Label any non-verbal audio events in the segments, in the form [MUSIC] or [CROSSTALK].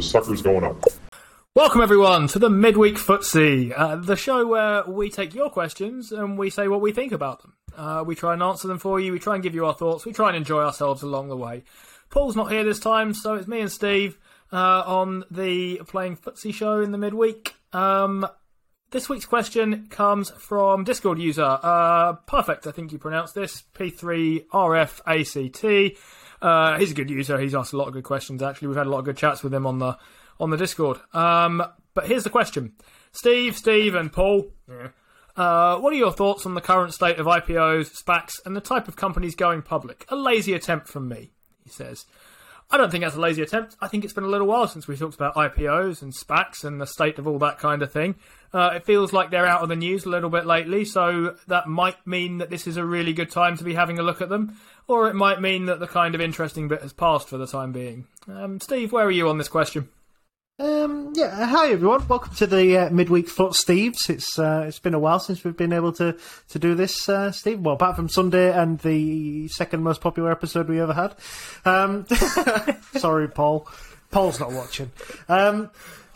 The sucker's going up. Welcome everyone to the Midweek Footsie, uh, the show where we take your questions and we say what we think about them. Uh, we try and answer them for you. We try and give you our thoughts. We try and enjoy ourselves along the way. Paul's not here this time, so it's me and Steve uh, on the Playing Footsie show in the midweek. Um, this week's question comes from Discord user. Uh, perfect, I think you pronounced this. P3RFACT. Uh, he's a good user. He's asked a lot of good questions. Actually, we've had a lot of good chats with him on the on the Discord. Um, but here's the question: Steve, Steve, and Paul. Yeah. Uh, what are your thoughts on the current state of IPOs, SPACs, and the type of companies going public? A lazy attempt from me, he says. I don't think that's a lazy attempt. I think it's been a little while since we talked about IPOs and SPACs and the state of all that kind of thing. Uh, it feels like they're out of the news a little bit lately, so that might mean that this is a really good time to be having a look at them, or it might mean that the kind of interesting bit has passed for the time being. Um, Steve, where are you on this question? Um, yeah, hi everyone. Welcome to the uh, midweek foot, Steves. It's uh, it's been a while since we've been able to to do this, uh, Steve. Well, apart from Sunday and the second most popular episode we ever had. Um, [LAUGHS] sorry, Paul. Paul's not watching. Um,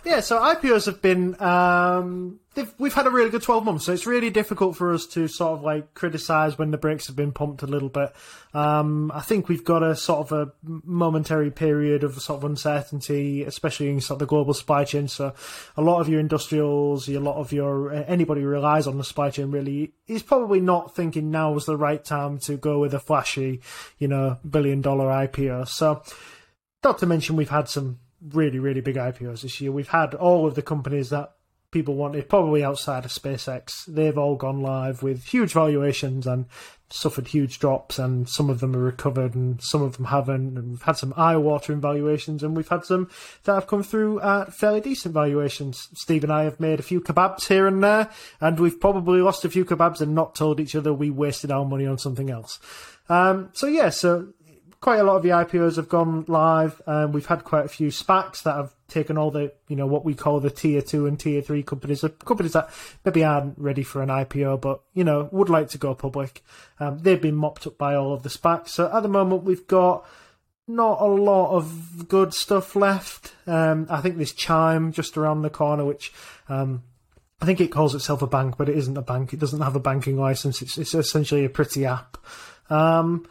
yeah, so IPOs have been um, we've had a really good twelve months, so it's really difficult for us to sort of like criticise when the brakes have been pumped a little bit. Um, I think we've got a sort of a momentary period of sort of uncertainty, especially in sort of the global supply chain. So a lot of your industrials, a lot of your anybody who relies on the supply chain really is probably not thinking now was the right time to go with a flashy, you know, billion dollar IPO. So. Not to mention, we've had some really, really big IPOs this year. We've had all of the companies that people wanted, probably outside of SpaceX. They've all gone live with huge valuations and suffered huge drops, and some of them are recovered and some of them haven't. And we've had some eye-watering valuations, and we've had some that have come through at fairly decent valuations. Steve and I have made a few kebabs here and there, and we've probably lost a few kebabs and not told each other we wasted our money on something else. Um, so yeah, so quite a lot of the IPOs have gone live. Um, we've had quite a few SPACs that have taken all the, you know, what we call the tier two and tier three companies, the companies that maybe aren't ready for an IPO, but, you know, would like to go public. Um, they've been mopped up by all of the SPACs. So at the moment, we've got not a lot of good stuff left. Um, I think this Chime just around the corner, which, um, I think it calls itself a bank, but it isn't a bank. It doesn't have a banking license. It's, it's essentially a pretty app. Um,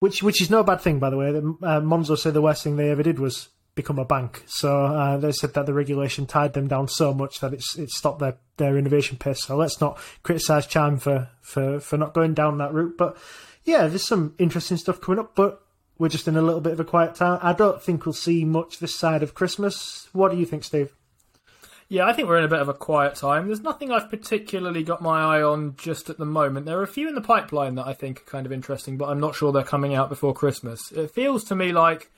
which which is no bad thing, by the way. Uh, Monzo said the worst thing they ever did was become a bank. So uh, they said that the regulation tied them down so much that it's it stopped their, their innovation pace. So let's not criticise Chime for, for, for not going down that route. But yeah, there's some interesting stuff coming up. But we're just in a little bit of a quiet time. I don't think we'll see much this side of Christmas. What do you think, Steve? Yeah, I think we're in a bit of a quiet time. There's nothing I've particularly got my eye on just at the moment. There are a few in the pipeline that I think are kind of interesting, but I'm not sure they're coming out before Christmas. It feels to me like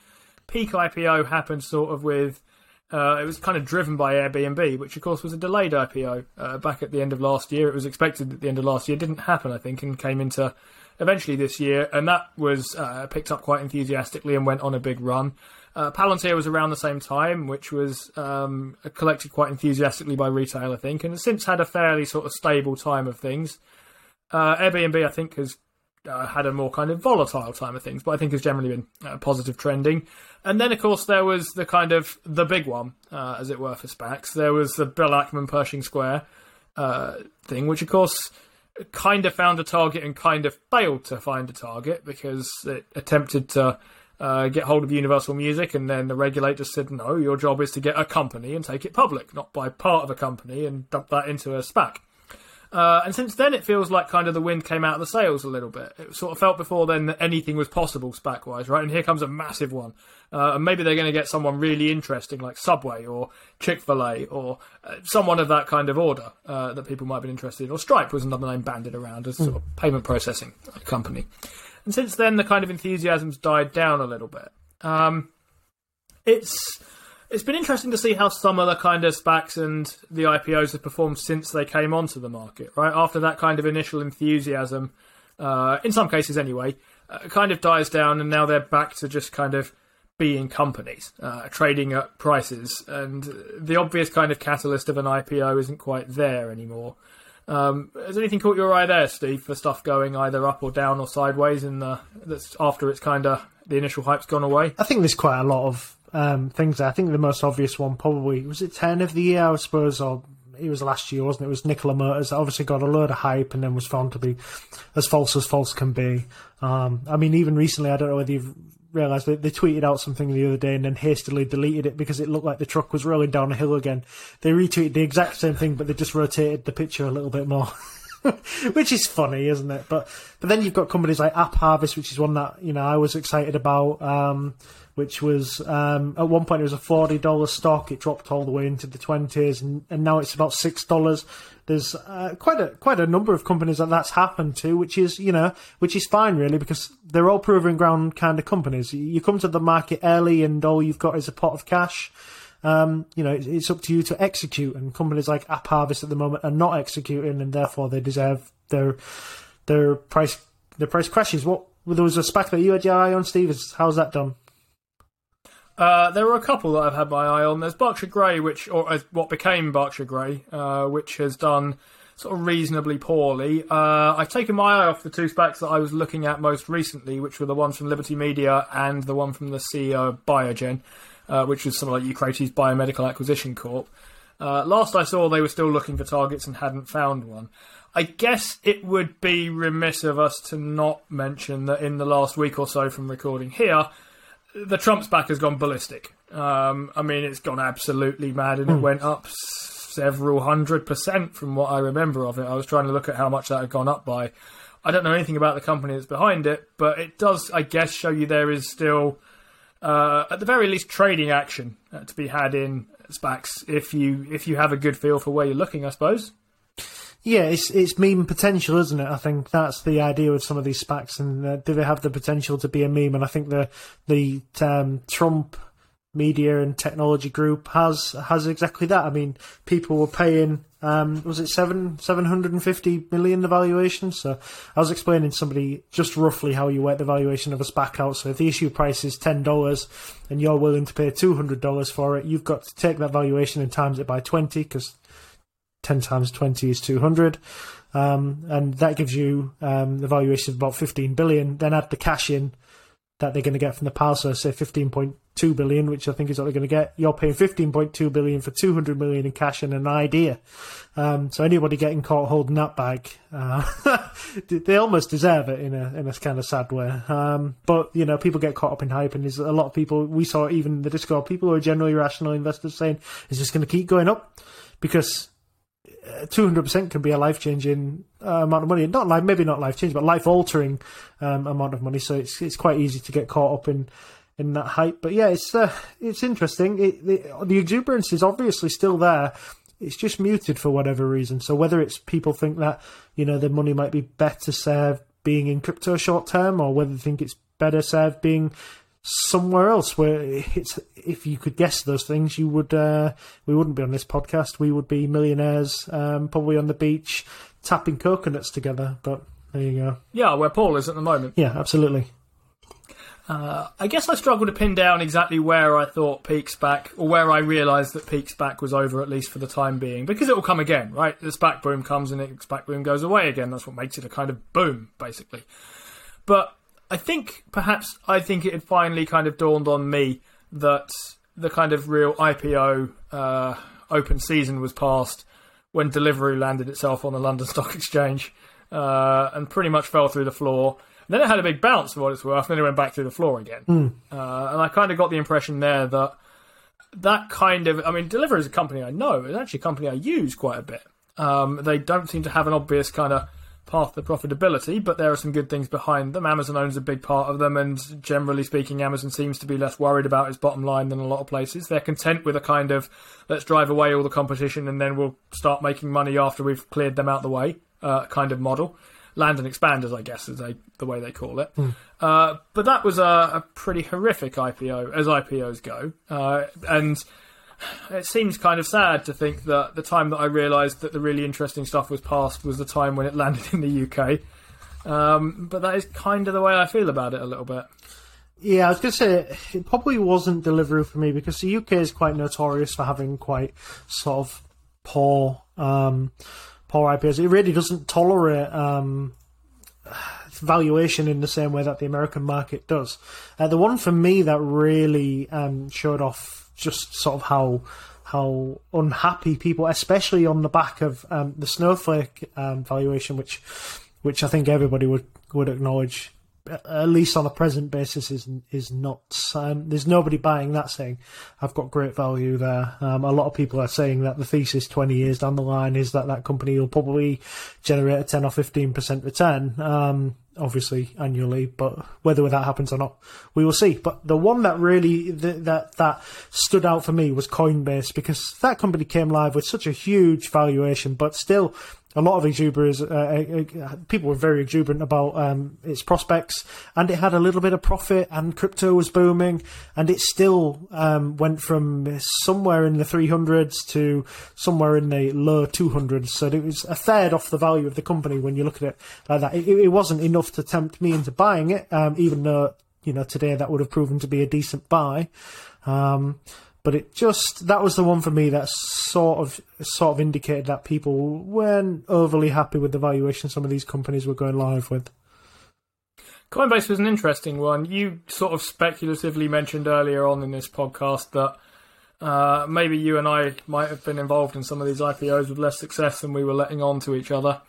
peak IPO happened sort of with. Uh, it was kind of driven by Airbnb, which of course was a delayed IPO uh, back at the end of last year. It was expected at the end of last year, it didn't happen, I think, and came into eventually this year, and that was uh, picked up quite enthusiastically and went on a big run. Uh, Palantir was around the same time, which was um, collected quite enthusiastically by retail, I think, and has since had a fairly sort of stable time of things. Uh, Airbnb, I think, has uh, had a more kind of volatile time of things, but I think has generally been uh, positive trending. And then, of course, there was the kind of the big one, uh, as it were, for SPACs. There was the Bill Ackman Pershing Square uh, thing, which, of course, kind of found a target and kind of failed to find a target because it attempted to uh, get hold of Universal Music, and then the regulator said, no, your job is to get a company and take it public, not buy part of a company and dump that into a SPAC. Uh, and since then, it feels like kind of the wind came out of the sails a little bit. It sort of felt before then that anything was possible SPAC wise, right? And here comes a massive one. Uh, and maybe they're going to get someone really interesting like Subway or Chick fil A or uh, someone of that kind of order uh, that people might been interested in. Or Stripe was another name banded around as sort of payment processing company. And since then, the kind of enthusiasm's died down a little bit. Um, it's it's been interesting to see how some of the kind of SPACs and the IPOs have performed since they came onto the market. Right after that kind of initial enthusiasm, uh, in some cases anyway, uh, kind of dies down, and now they're back to just kind of being companies uh, trading at prices, and the obvious kind of catalyst of an IPO isn't quite there anymore. Um, has anything caught your eye there, Steve, for stuff going either up or down or sideways in the that's after it's kind of the initial hype's gone away? I think there's quite a lot of um, things. I think the most obvious one probably was it ten of the year, I suppose, or it was last year, wasn't it? It was Nikola Motors. Obviously, got a load of hype and then was found to be as false as false can be. Um, I mean, even recently, I don't know whether you've realised that they tweeted out something the other day and then hastily deleted it because it looked like the truck was rolling down a hill again. They retweeted the exact same thing, but they just rotated the picture a little bit more. [LAUGHS] which is funny, isn't it? But but then you've got companies like AppHarvest, which is one that you know I was excited about. Um, which was um, at one point it was a forty dollar stock. It dropped all the way into the twenties, and, and now it's about six dollars. There's uh, quite a quite a number of companies that that's happened to, which is you know which is fine really because they're all proving ground kind of companies. You come to the market early, and all you've got is a pot of cash. Um, you know, it's up to you to execute, and companies like AppHarvest at the moment are not executing, and therefore they deserve their their price their price crashes. What there was a SPAC that you had your eye on, Steve. How's that done? Uh, there are a couple that I've had my eye on. There's Berkshire Grey, which or uh, what became Berkshire Grey, uh, which has done sort of reasonably poorly. Uh, I've taken my eye off the two SPACs that I was looking at most recently, which were the ones from Liberty Media and the one from the CEO of Biogen, uh, which was something like Eucrates Biomedical Acquisition Corp. Last I saw, they were still looking for targets and hadn't found one. I guess it would be remiss of us to not mention that in the last week or so from recording here, the Trump SPAC has gone ballistic. Um, I mean, it's gone absolutely mad, and it hmm. went up several hundred percent from what I remember of it. I was trying to look at how much that had gone up by. I don't know anything about the company that's behind it, but it does, I guess, show you there is still, uh, at the very least, trading action uh, to be had in SPACs if you if you have a good feel for where you're looking, I suppose. Yeah, it's it's meme potential, isn't it? I think that's the idea with some of these SPACs, and uh, do they have the potential to be a meme? And I think the the um, Trump media and technology group has has exactly that. I mean, people were paying um, was it seven seven hundred and fifty million the valuation? So I was explaining to somebody just roughly how you work the valuation of a SPAC out. So if the issue price is ten dollars and you're willing to pay two hundred dollars for it, you've got to take that valuation and times it by twenty because 10 times 20 is 200. Um, and that gives you um, the valuation of about 15 billion. Then add the cash in that they're going to get from the PAL, so say 15.2 billion, which I think is what they're going to get. You're paying 15.2 billion for 200 million in cash and an idea. Um, so anybody getting caught holding that bag, uh, [LAUGHS] they almost deserve it in a in a kind of sad way. Um, but you know, people get caught up in hype, and there's a lot of people. We saw even in the Discord people who are generally rational investors saying, "Is this going to keep going up?" Because two hundred percent can be a life changing uh, amount of money. Not like maybe not life changing, but life altering um, amount of money. So it's it's quite easy to get caught up in in that hype. But yeah, it's uh, it's interesting. It, the, the exuberance is obviously still there. It's just muted for whatever reason. So whether it's people think that you know their money might be better served being in crypto short term, or whether they think it's better served being somewhere else where it's if you could guess those things you would uh, we wouldn't be on this podcast we would be millionaires um, probably on the beach tapping coconuts together but there you go yeah where paul is at the moment yeah absolutely uh, I guess I struggle to pin down exactly where I thought peak SPAC, or where I realised that peak SPAC was over, at least for the time being, because it will come again, right? The SPAC boom comes and the SPAC boom goes away again. That's what makes it a kind of boom, basically. But I think perhaps I think it had finally kind of dawned on me that the kind of real IPO uh, open season was past when Deliveroo landed itself on the London [LAUGHS] Stock Exchange uh, and pretty much fell through the floor. And then it had a big bounce for what it's worth, and then it went back through the floor again. Mm. Uh, and I kind of got the impression there that that kind of, I mean, Deliveroo is a company I know. It's actually a company I use quite a bit. Um, they don't seem to have an obvious kind of path to profitability, but there are some good things behind them. Amazon owns a big part of them, and generally speaking, Amazon seems to be less worried about its bottom line than a lot of places. They're content with a kind of let's drive away all the competition and then we'll start making money after we've cleared them out the way uh, kind of model. land and expand, as I guess is they, the way they call it. Uh, but that was a, a pretty horrific IPO, as IPOs go, uh, and it seems kind of sad to think that the time that I realised that the really interesting stuff was past was the time when it [LAUGHS] landed in the UK. Um, but that is kind of the way I feel about it a little bit. Yeah, I was going to say it probably wasn't Deliveroo for me because the UK is quite notorious for having quite sort of poor, um, poor IPOs. It really doesn't tolerate um, valuation in the same way that the American market does. Uh, the one for me that really um, showed off just sort of how how unhappy people, especially on the back of um, the Snowflake um, valuation, which which I think everybody would would acknowledge at least on a present basis, is is nuts. Um, there's nobody buying that saying, "I've got great value there." Um, a lot of people are saying that the thesis 20 years down the line is that that company will probably generate a 10 or 15 percent return. Um, obviously annually, but whether that happens or not, we will see. But the one that really that that, that stood out for me was Coinbase because that company came live with such a huge valuation, but still a lot of exuberance. Uh, uh, people were very exuberant about um, its prospects, and it had a little bit of profit, and crypto was booming, and it still um, went from somewhere in the 300s to somewhere in the low 200s. So it was a third off the value of the company when you look at it like that. It, it wasn't enough to tempt me into buying it, um, even though you know today that would have proven to be a decent buy. Um, but it just that was the one for me that sort of sort of indicated that people weren't overly happy with the valuation some of these companies were going live with. Coinbase was an interesting one. You sort of speculatively mentioned earlier on in this podcast that uh, maybe you and I might have been involved in some of these IPOs with less success than we were letting on to each other.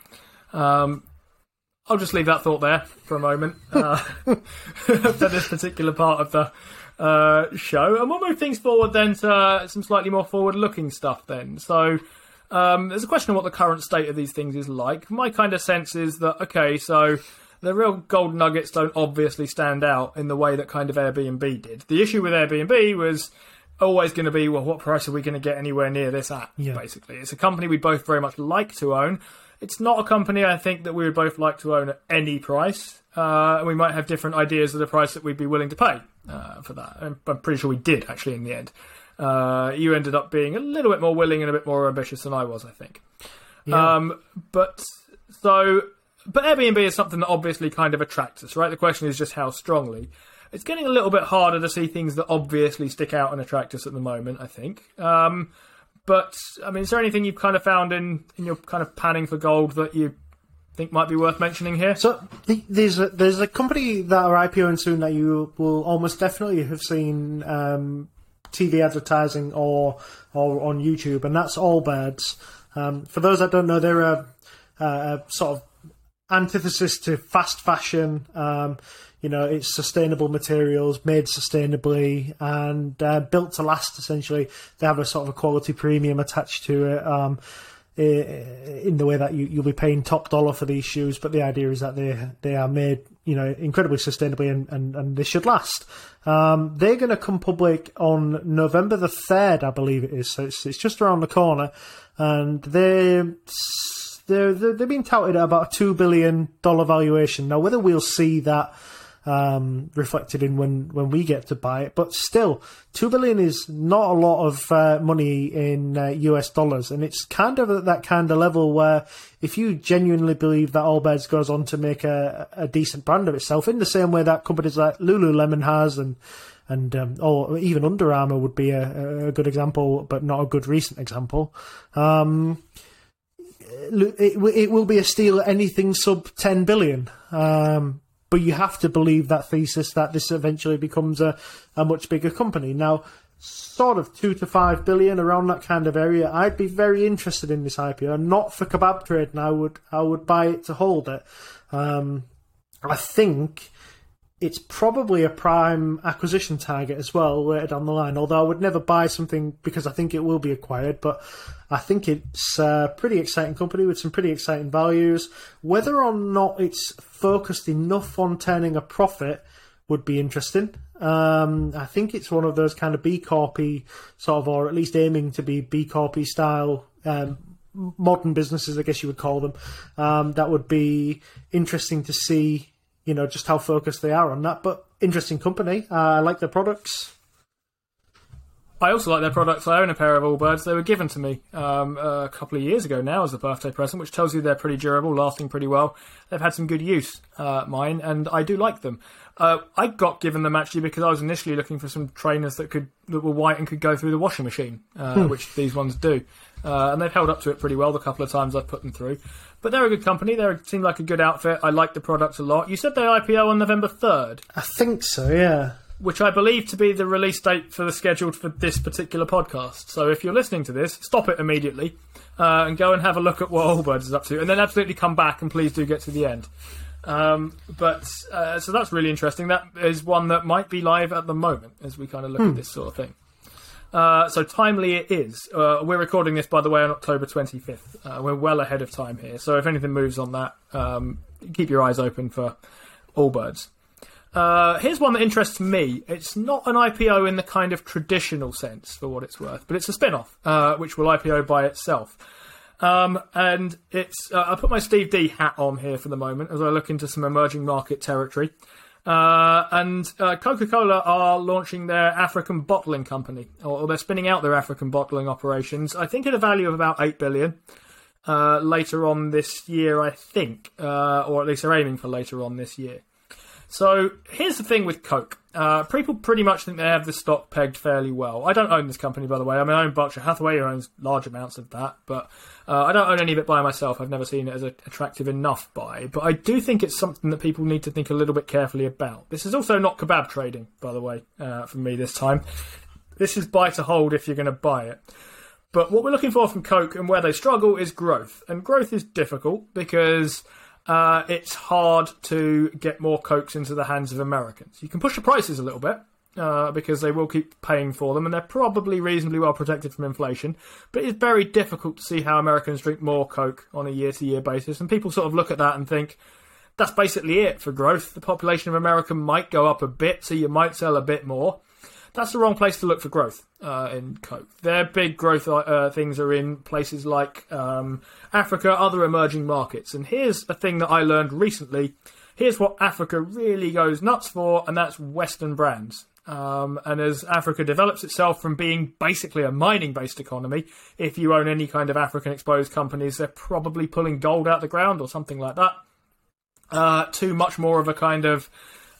Um, I'll just leave that thought there for a moment uh, [LAUGHS] for this particular part of the uh, show, and we'll move things forward then to uh, some slightly more forward-looking stuff. Then, so um, there's a question of what the current state of these things is like. My kind of sense is that okay, so the real gold nuggets don't obviously stand out in the way that kind of Airbnb did. The issue with Airbnb was always going to be, well, what price are we going to get anywhere near this at? Yeah. Basically, it's a company we both very much like to own. It's not a company I think that we would both like to own at any price. Uh, we might have different ideas of the price that we'd be willing to pay uh, for that. I'm, I'm pretty sure we did actually in the end. Uh, you ended up being a little bit more willing and a bit more ambitious than I was, I think. Yeah. Um, but so, but Airbnb is something that obviously kind of attracts us, right? The question is just how strongly. It's getting a little bit harder to see things that obviously stick out and attract us at the moment. I think. Um, but I mean, is there anything you've kind of found in in your kind of panning for gold that you think might be worth mentioning here? So th- there's a, there's a company that are IPOing soon that you will almost definitely have seen um, TV advertising or or on YouTube, and that's Allbirds. Um, for those that don't know, they're a, a, a sort of antithesis to fast fashion. Um, you know, it's sustainable materials made sustainably and uh, built to last. Essentially, they have a sort of a quality premium attached to it. Um, in the way that you, you'll be paying top dollar for these shoes, but the idea is that they they are made you know incredibly sustainably and, and, and they should last. Um, they're going to come public on November the third, I believe it is. So it's it's just around the corner, and they they're they're, they're touted at about a two billion dollar valuation. Now, whether we'll see that um, reflected in when, when we get to buy it. But still, two billion is not a lot of uh, money in uh, US dollars, and it's kind of at that kind of level where if you genuinely believe that Allbirds goes on to make a, a decent brand of itself, in the same way that companies like Lululemon has and and um, or even Under Armour would be a, a good example, but not a good recent example. Um, it, it will be a steal at anything sub 10 billion. Um, but you have to believe that thesis that this eventually becomes a, a much bigger company. Now, sort of two to five billion around that kind of area, I'd be very interested in this IPO. Not for kebab trade, and I would I would buy it to hold it. Um, I think it's probably a prime acquisition target as well later down the line. Although I would never buy something because I think it will be acquired, but I think it's a pretty exciting company with some pretty exciting values. Whether or not it's focused enough on turning a profit would be interesting. Um, I think it's one of those kind of B Corpy sort of, or at least aiming to be B Corpy style um, modern businesses, I guess you would call them. Um, that would be interesting to see, you know, just how focused they are on that. But interesting company. Uh, I like their products. I also like their products. I own a pair of Allbirds. They were given to me um, a couple of years ago now as a birthday present, which tells you they're pretty durable, lasting pretty well. They've had some good use, uh, mine, and I do like them. Uh, I got given them actually because I was initially looking for some trainers that could that were white and could go through the washing machine, uh, Hmm. which these ones do, uh, and they've held up to it pretty well the couple of times I've put them through. But they're a good company. They seem like a good outfit. I like the products a lot. You said they IPO on November third I think so. Yeah. which I believe to be the release date for the scheduled for this particular podcast. So if you're listening to this, stop it immediately uh, and go and have a look at what Allbirds is up to, and then absolutely come back and please do get to the end. Um, but uh, so that's really interesting. That is one that might be live at the moment as we kind of look at this sort of thing. Uh, so timely it is. Uh, we're recording this, by the way, on October 25th. Uh, we're well ahead of time here. So if anything moves on that, um, keep your eyes open for Allbirds. Uh, here's one that interests me. It's not an IPO in the kind of traditional sense, for what it's worth, but it's a spin off, uh, which will IPO by itself. Um, and it's uh, I put my Steve D hat on here for the moment as I look into some emerging market territory. Uh, and uh, Coca Cola are launching their African bottling company, or, or they're spinning out their African bottling operations. I think at a value of about eight billion uh, later on this year, I think, uh, or at least they're aiming for later on this year. So here's the thing with Coke. Uh, people pretty much think they have the stock pegged fairly well. I don't own this company, by the way. I mean, I own Berkshire Hathaway, who owns large amounts of that, but uh, I don't own any of it by myself. I've never seen it as an attractive enough buy, but I do think it's something that people need to think a little bit carefully about. This is also not kebab trading, by the way, uh, for me this time. This is buy to hold if you're going to buy it. But what we're looking for from Coke and where they struggle is growth. And growth is difficult because uh, it's hard to get more Cokes into the hands of Americans. You can push the prices a little bit. Uh, because they will keep paying for them, and they're probably reasonably well protected from inflation. But it's very difficult to see how Americans drink more Coke on a year-to-year basis, and people sort of look at that and think that's basically it for growth. The population of America might go up a bit, so you might sell a bit more that's the wrong place to look for growth uh, in Coke. Their big growth uh, things are in places like um, Africa, other emerging markets. And here's a thing that I learned recently. Here's what Africa really goes nuts for, and that's Western brands. Um, and as Africa develops itself from being basically a mining based economy, if you own any kind of African exposed companies, they're probably pulling gold out of the ground or something like that, uh, to much more of a kind of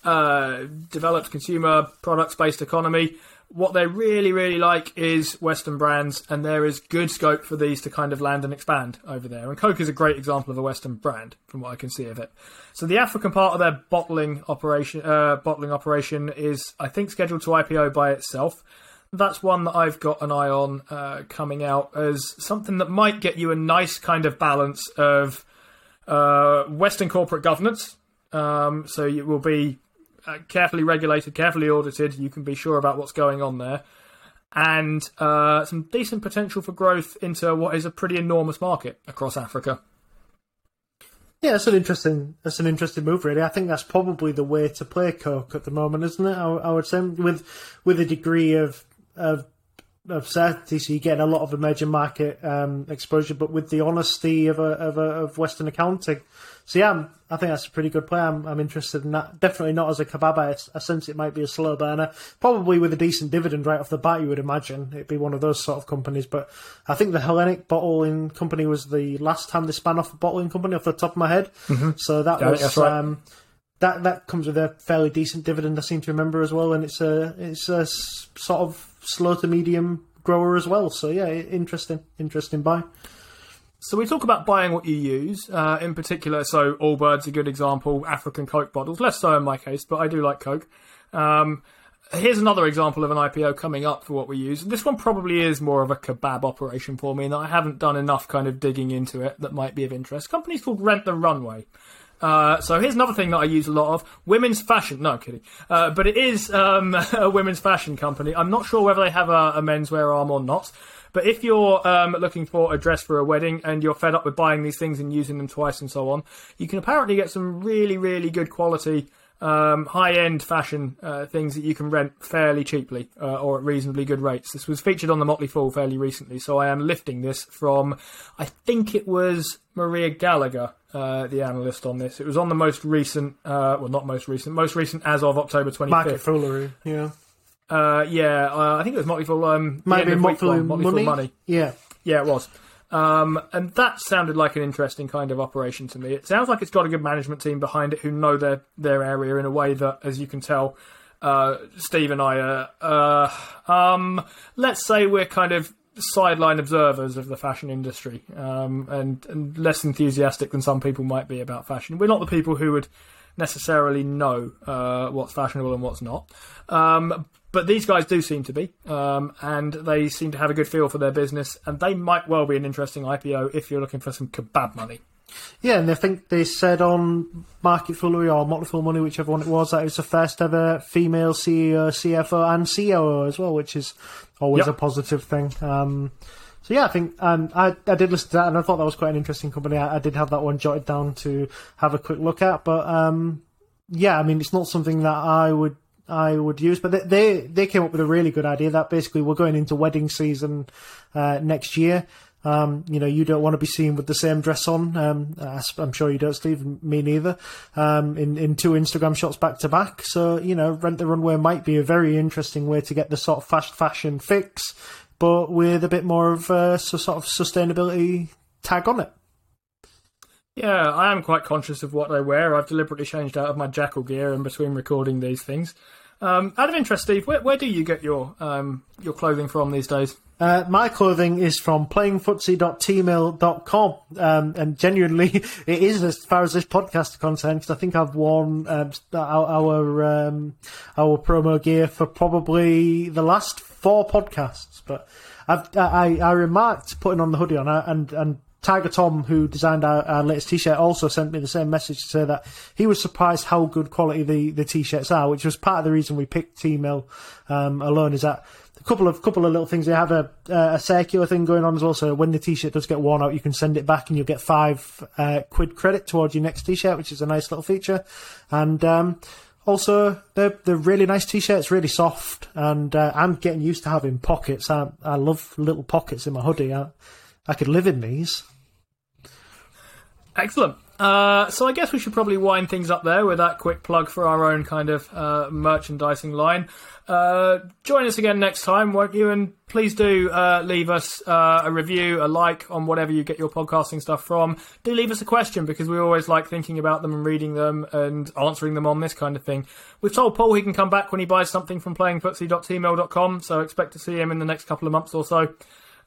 uh, developed consumer products based economy. What they really, really like is Western brands, and there is good scope for these to kind of land and expand over there. And Coke is a great example of a Western brand, from what I can see of it. So the African part of their bottling operation, uh, bottling operation, is I think scheduled to IPO by itself. That's one that I've got an eye on uh, coming out as something that might get you a nice kind of balance of uh, Western corporate governance. Um, so it will be uh, carefully regulated, carefully audited. You can be sure about what's going on there, and uh, some decent potential for growth into what is a pretty enormous market across Africa. Yeah, that's an interesting. That's an interesting move, really. I think that's probably the way to play Coke at the moment, isn't it? I, I would say with with a degree of of of certainty, so you get a lot of emerging market um, exposure, but with the honesty of a, of, a, of Western accounting. So yeah, I'm, I think that's a pretty good play. I'm, I'm interested in that. Definitely not as a kebab. I, I sense it might be a slow burner. Probably with a decent dividend right off the bat, you would imagine it'd be one of those sort of companies. But I think the Hellenic Bottling Company was the last time they span off a bottling company off the top of my head. So that Yeah, was. right. Um, that that comes with a fairly decent dividend, I seem to remember as well, and it's a it's a sort of slow to medium grower as well. So yeah, interesting, interesting buy. So we talk about buying what you use, uh, in particular. So Allbirds a good example. African Coke bottles, less so in my case, but I do like Coke. Um, here's another example of an IPO coming up for what we use. This one probably is more of a kebab operation for me, and I haven't done enough kind of digging into it that might be of interest. Company's called Rent the Runway. Uh, so here's another thing that I use a lot of: women's fashion. No, I'm kidding. Uh, but it is um, [LAUGHS] a women's fashion company. I'm not sure whether they have a, a menswear arm or not. But if you're um, looking for a dress for a wedding and you're fed up with buying these things and using them twice and so on, you can apparently get some really, really good quality um, high-end fashion uh, things that you can rent fairly cheaply uh, or at reasonably good rates. This was featured on the Motley Fool fairly recently, so I am lifting this from, I think it was Maria Gallagher, uh, the analyst on this. It was on the most recent, uh, well, not most recent, most recent as of October 25th. Market foolery. Yeah. Uh, yeah, uh, I think it was Motley Fool. Um, Maybe end Motley Fool money. money. Yeah. Yeah, it was. Um, and that sounded like an interesting kind of operation to me. It sounds like it's got a good management team behind it who know their, their area in a way that, as you can tell, uh, Steve and I are, uh, um, let's say we're kind of sideline observers of the fashion industry um, and, and less enthusiastic than some people might be about fashion. We're not the people who would necessarily know uh, what's fashionable and what's not. Um, but these guys do seem to be, um, and they seem to have a good feel for their business, and they might well be an interesting IPO if you're looking for some kebab money. Yeah, and I think they said on Market Foolery or Motley Fool Money, whichever one it was, that it was the first ever female CEO, CFO, and COO as well, which is always Yep. a positive thing. Um, so yeah, I think um, I, I did listen to that, and I thought that was quite an interesting company. I, I did have that one jotted down to have a quick look at, but um, yeah, I mean, it's not something that I would I would use, but they they, came up with a really good idea that basically we're going into wedding season uh, next year. Um, you know, you don't want to be seen with the same dress on. Um, I'm sure you don't, Steve. Me neither. Um, in in two Instagram shots back to back. So you know, rent the runway might be a very interesting way to get the sort of fast fashion fix, but with a bit more of a so- sort of sustainability tag on it. Yeah, I am quite conscious of what I wear. I've deliberately changed out of my jackal gear in between recording these things. Um, out of interest, Steve, where, where do you get your um, your clothing from these days? Uh, my clothing is from playingfootsie.teemill.com, um, and genuinely, [LAUGHS] it is as far as this podcast concerned. Because I think I've worn um, our our, um, our promo gear for probably the last four podcasts. But I've, I I remarked putting on the hoodie on, uh, and and Tiger Tom, who designed our, our latest T-shirt, also sent me the same message to say that he was surprised how good quality the, the T-shirts are, which was part of the reason we picked Teemill um, alone. Is that a couple of couple of little things? They have a a circular thing going on as well. So when the T-shirt does get worn out, you can send it back and you'll get five uh, quid credit towards your next T-shirt, which is a nice little feature. And um, also, they're, they're really nice t-shirts, really soft, and uh, I'm getting used to having pockets. I, I love little pockets in my hoodie. I, I could live in these. Excellent. Uh, so I guess we should probably wind things up there with that quick plug for our own kind of uh, merchandising line. Uh, join us again next time, won't you? And please do uh, leave us uh, a review, a like on whatever you get your podcasting stuff from. Do leave us a question because we always like thinking about them and reading them and answering them on this kind of thing. We've told Paul he can come back when he buys something from playingfootsie.teemill.com, so expect to see him in the next couple of months or so.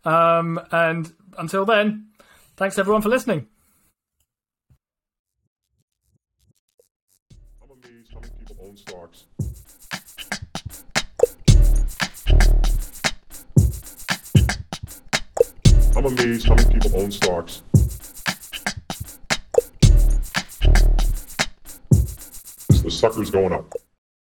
Um, and until then, thanks everyone for listening. How many people own stocks. The sucker's going up.